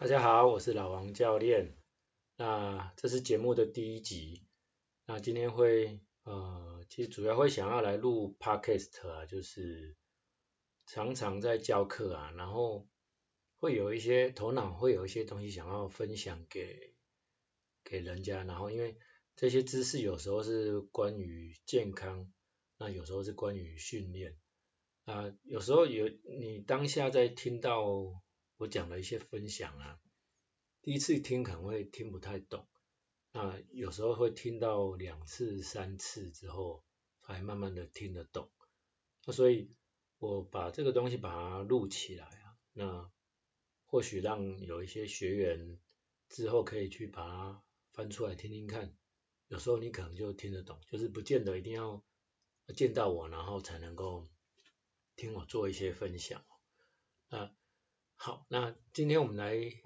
大家好，我是老王教练。那这是节目的第一集。那今天会呃，其实主要会想要来录 podcast 啊，就是常常在教课啊，然后会有一些头脑会有一些东西想要分享给给人家，然后因为这些知识有时候是关于健康，那有时候是关于训练啊，有时候有你当下在听到。我讲了一些分享啊，第一次听可能会听不太懂，那有时候会听到两次、三次之后，才慢慢的听得懂。那所以我把这个东西把它录起来啊，那或许让有一些学员之后可以去把它翻出来听听看。有时候你可能就听得懂，就是不见得一定要见到我，然后才能够听我做一些分享啊。好，那今天我们来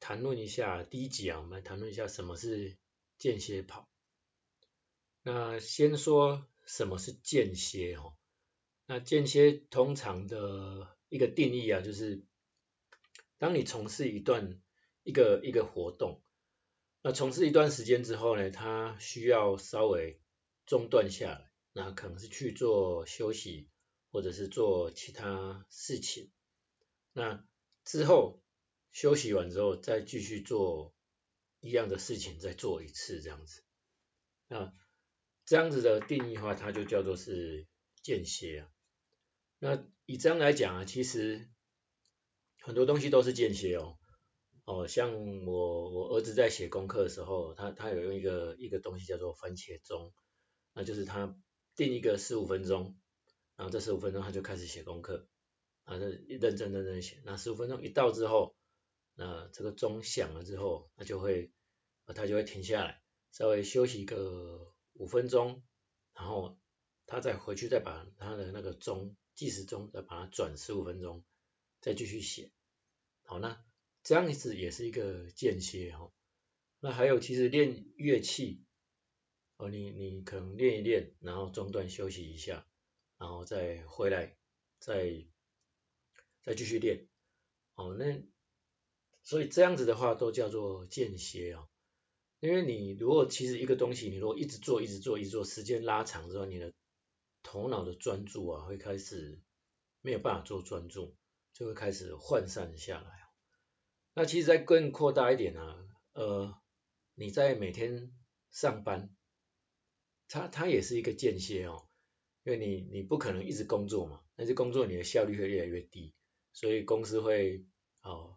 谈论一下第一集啊，我们来谈论一下什么是间歇跑。那先说什么是间歇哦，那间歇通常的一个定义啊，就是当你从事一段一个一个活动，那从事一段时间之后呢，它需要稍微中断下来，那可能是去做休息，或者是做其他事情。那之后休息完之后，再继续做一样的事情，再做一次这样子。那这样子的定义的话，它就叫做是间歇啊。那以这样来讲啊，其实很多东西都是间歇哦。哦，像我我儿子在写功课的时候，他他有用一个一个东西叫做番茄钟，那就是他定一个十五分钟，然后这十五分钟他就开始写功课。啊，认认真认真写，那十五分钟一到之后，那这个钟响了之后，那就会，他就会停下来，稍微休息个五分钟，然后他再回去再把他的那个钟计时钟再把它转十五分钟，再继续写。好，那这样子也是一个间歇哈。那还有其实练乐器，哦，你你可能练一练，然后中断休息一下，然后再回来再。再继续练，哦，那所以这样子的话都叫做间歇哦，因为你如果其实一个东西，你如果一直做，一直做，一直做，时间拉长之后，你的头脑的专注啊会开始没有办法做专注，就会开始涣散下来。那其实再更扩大一点啊，呃，你在每天上班，它它也是一个间歇哦，因为你你不可能一直工作嘛，但是工作你的效率会越来越低。所以公司会哦，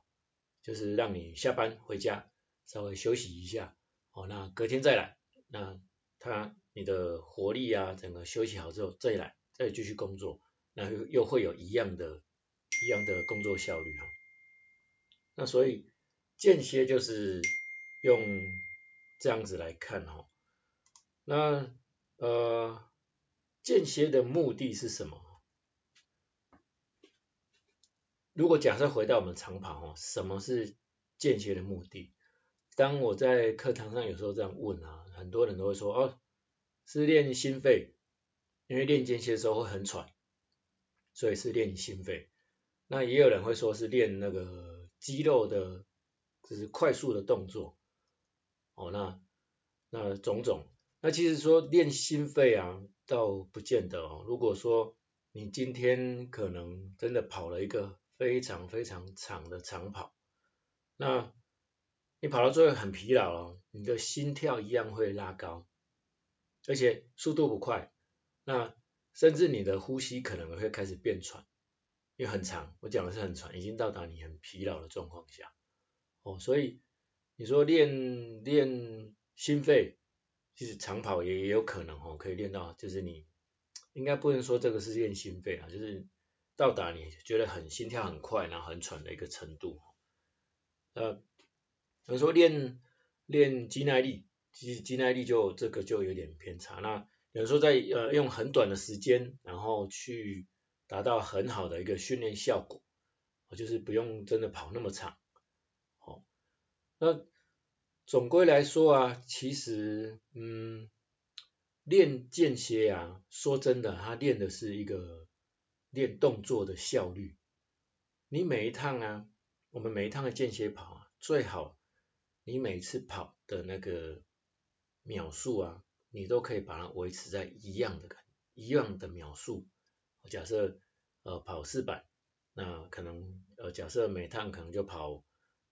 就是让你下班回家稍微休息一下，哦，那隔天再来，那他你的活力啊，整个休息好之后再来，再继续工作，那又又会有一样的、一样的工作效率哈。那所以间歇就是用这样子来看哈。那呃，间歇的目的是什么？如果假设回到我们长跑哦，什么是间歇的目的？当我在课堂上有时候这样问啊，很多人都会说哦，是练心肺，因为练间歇的时候会很喘，所以是练心肺。那也有人会说是练那个肌肉的，就是快速的动作。哦，那那种种，那其实说练心肺啊，倒不见得哦。如果说你今天可能真的跑了一个。非常非常长的长跑，那你跑到最后很疲劳了，你的心跳一样会拉高，而且速度不快，那甚至你的呼吸可能会开始变喘，因为很长，我讲的是很喘，已经到达你很疲劳的状况下，哦，所以你说练练心肺，其实长跑也也有可能哦，可以练到，就是你应该不能说这个是练心肺啊，就是。到达你觉得很心跳很快，然后很喘的一个程度。呃，比如说练练肌耐力，其实肌耐力就这个就有点偏差。那有人说在呃用很短的时间，然后去达到很好的一个训练效果，就是不用真的跑那么长。好，那总归来说啊，其实嗯，练间歇啊，说真的，他练的是一个。练动作的效率，你每一趟啊，我们每一趟的间歇跑啊，最好你每次跑的那个秒数啊，你都可以把它维持在一样的感，一样的秒数。假设呃跑四百，那可能呃假设每趟可能就跑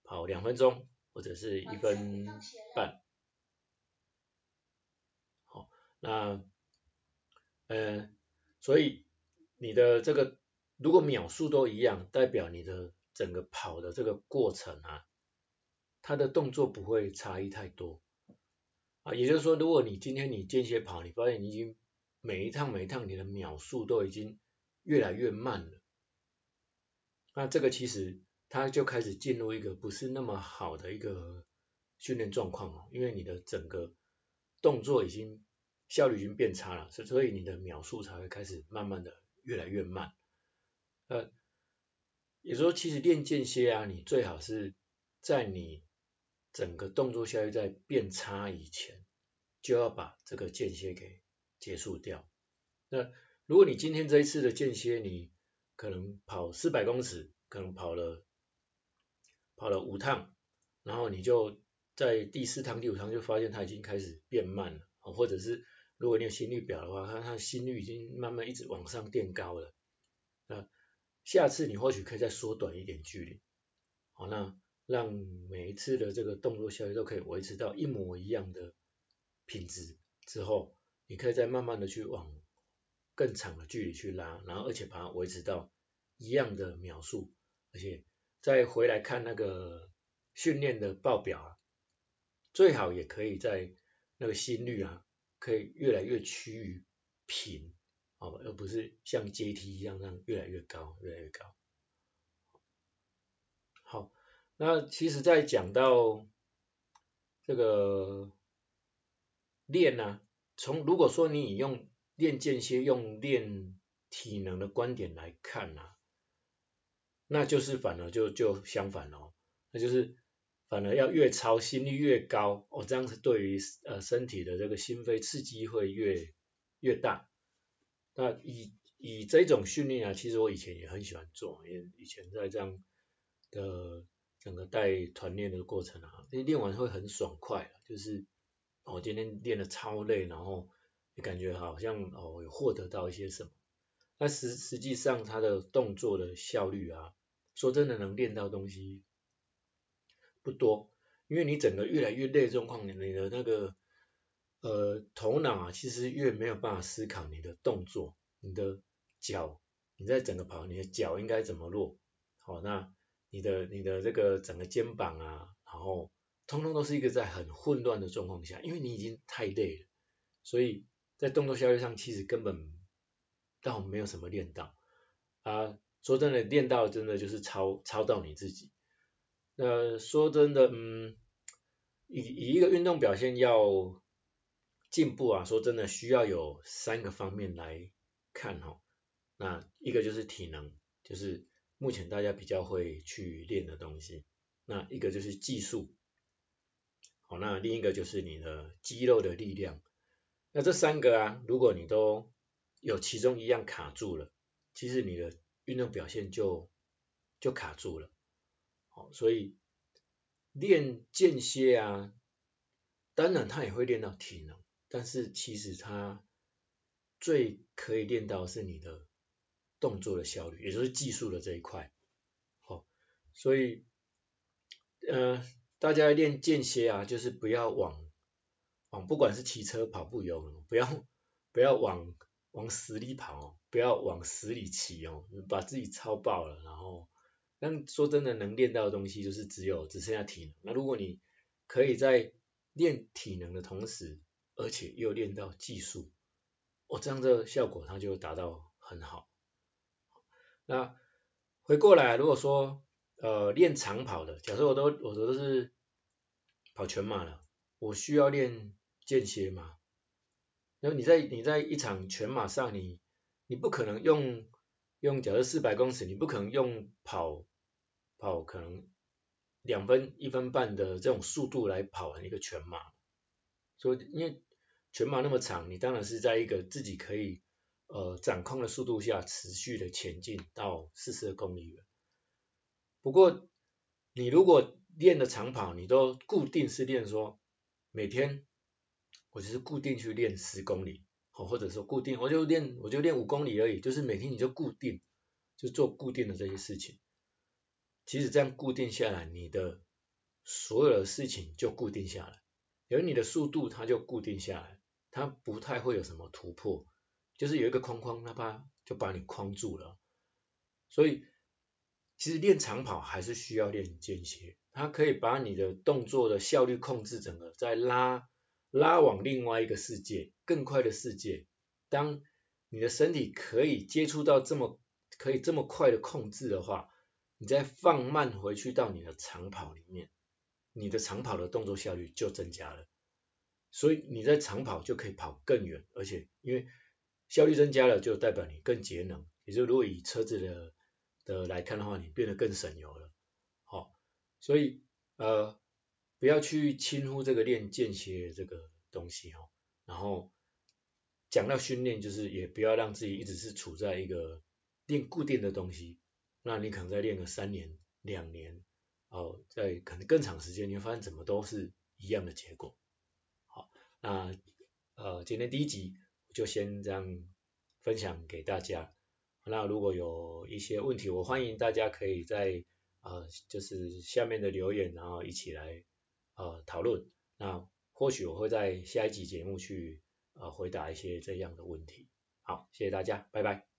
跑两分钟或者是一分半。好，那呃所以你的这个如果秒数都一样，代表你的整个跑的这个过程啊，它的动作不会差异太多啊。也就是说，如果你今天你间歇跑，你发现你已经每一趟每一趟你的秒数都已经越来越慢了，那这个其实它就开始进入一个不是那么好的一个训练状况哦，因为你的整个动作已经效率已经变差了，所以你的秒数才会开始慢慢的越来越慢。呃，也就是说，其实练间歇啊，你最好是在你整个动作效率在变差以前，就要把这个间歇给结束掉。那如果你今天这一次的间歇，你可能跑四百公尺，可能跑了跑了五趟，然后你就在第四趟、第五趟就发现它已经开始变慢了，或者是如果你有心率表的话，它它心率已经慢慢一直往上垫高了。那下次你或许可以再缩短一点距离，好，那让每一次的这个动作效率都可以维持到一模一样的品质之后，你可以再慢慢的去往更长的距离去拉，然后而且把它维持到一样的秒数，而且再回来看那个训练的报表啊，最好也可以在那个心率啊，可以越来越趋于平，好，而不是像阶梯一样让越来越高，越来越高。好，那其实，在讲到这个。练呢、啊，从如果说你用练间歇用练体能的观点来看啊，那就是反而就就相反哦，那就是反而要越操心率越高哦，这样子对于呃身体的这个心肺刺激会越越大。那以以这种训练啊，其实我以前也很喜欢做，因为以前在这样的整个带团练的过程啊，因为练完会很爽快，就是。我今天练得超累，然后也感觉好像哦有获得到一些什么，但实实际上他的动作的效率啊，说真的能练到东西不多，因为你整个越来越累的状况，你的那个呃头脑啊，其实越没有办法思考你的动作，你的脚，你在整个跑，你的脚应该怎么落，好，那你的你的这个整个肩膀啊，然后。通通都是一个在很混乱的状况下，因为你已经太累了，所以在动作效率上其实根本倒没有什么练到啊。说真的，练到真的就是超超到你自己。呃说真的，嗯，以以一个运动表现要进步啊，说真的需要有三个方面来看哈。那一个就是体能，就是目前大家比较会去练的东西。那一个就是技术。好，那另一个就是你的肌肉的力量。那这三个啊，如果你都有其中一样卡住了，其实你的运动表现就就卡住了。所以练间歇啊，当然他也会练到体能，但是其实他最可以练到是你的动作的效率，也就是技术的这一块。好，所以呃。大家练间歇啊，就是不要往往不管是骑车、跑步、游泳，不要不要往往死里跑哦，不要往死里骑哦，把自己操爆了。然后，那说真的，能练到的东西就是只有只剩下体能。那如果你可以在练体能的同时，而且又练到技术，哦，这样的效果它就达到很好。那回过来，如果说呃，练长跑的，假设我都我都是跑全马了，我需要练间歇吗？然后你在你在一场全马上，你你不可能用用，假设四百公尺，你不可能用跑跑可能两分一分半的这种速度来跑完一个全马。所以因为全马那么长，你当然是在一个自己可以呃掌控的速度下持续的前进到四十二公里了。不过，你如果练的长跑，你都固定是练说每天我就是固定去练十公里，好，或者说固定我就练我就练五公里而已，就是每天你就固定就做固定的这些事情。其实这样固定下来，你的所有的事情就固定下来，有你的速度它就固定下来，它不太会有什么突破，就是有一个框框，它把就把你框住了。所以。其实练长跑还是需要练间歇，它可以把你的动作的效率控制整个再拉拉往另外一个世界，更快的世界。当你的身体可以接触到这么可以这么快的控制的话，你再放慢回去到你的长跑里面，你的长跑的动作效率就增加了。所以你在长跑就可以跑更远，而且因为效率增加了，就代表你更节能。也就如果以车子的的来看的话，你变得更省油了，好、哦，所以呃不要去轻忽这个练间歇这个东西、哦，然后讲到训练，就是也不要让自己一直是处在一个练固定的东西，那你可能再练个三年两年，哦，在可能更长时间，你会发现怎么都是一样的结果，好，那呃今天第一集就先这样分享给大家。那如果有一些问题，我欢迎大家可以在呃就是下面的留言，然后一起来呃讨论。那或许我会在下一集节目去呃回答一些这样的问题。好，谢谢大家，拜拜。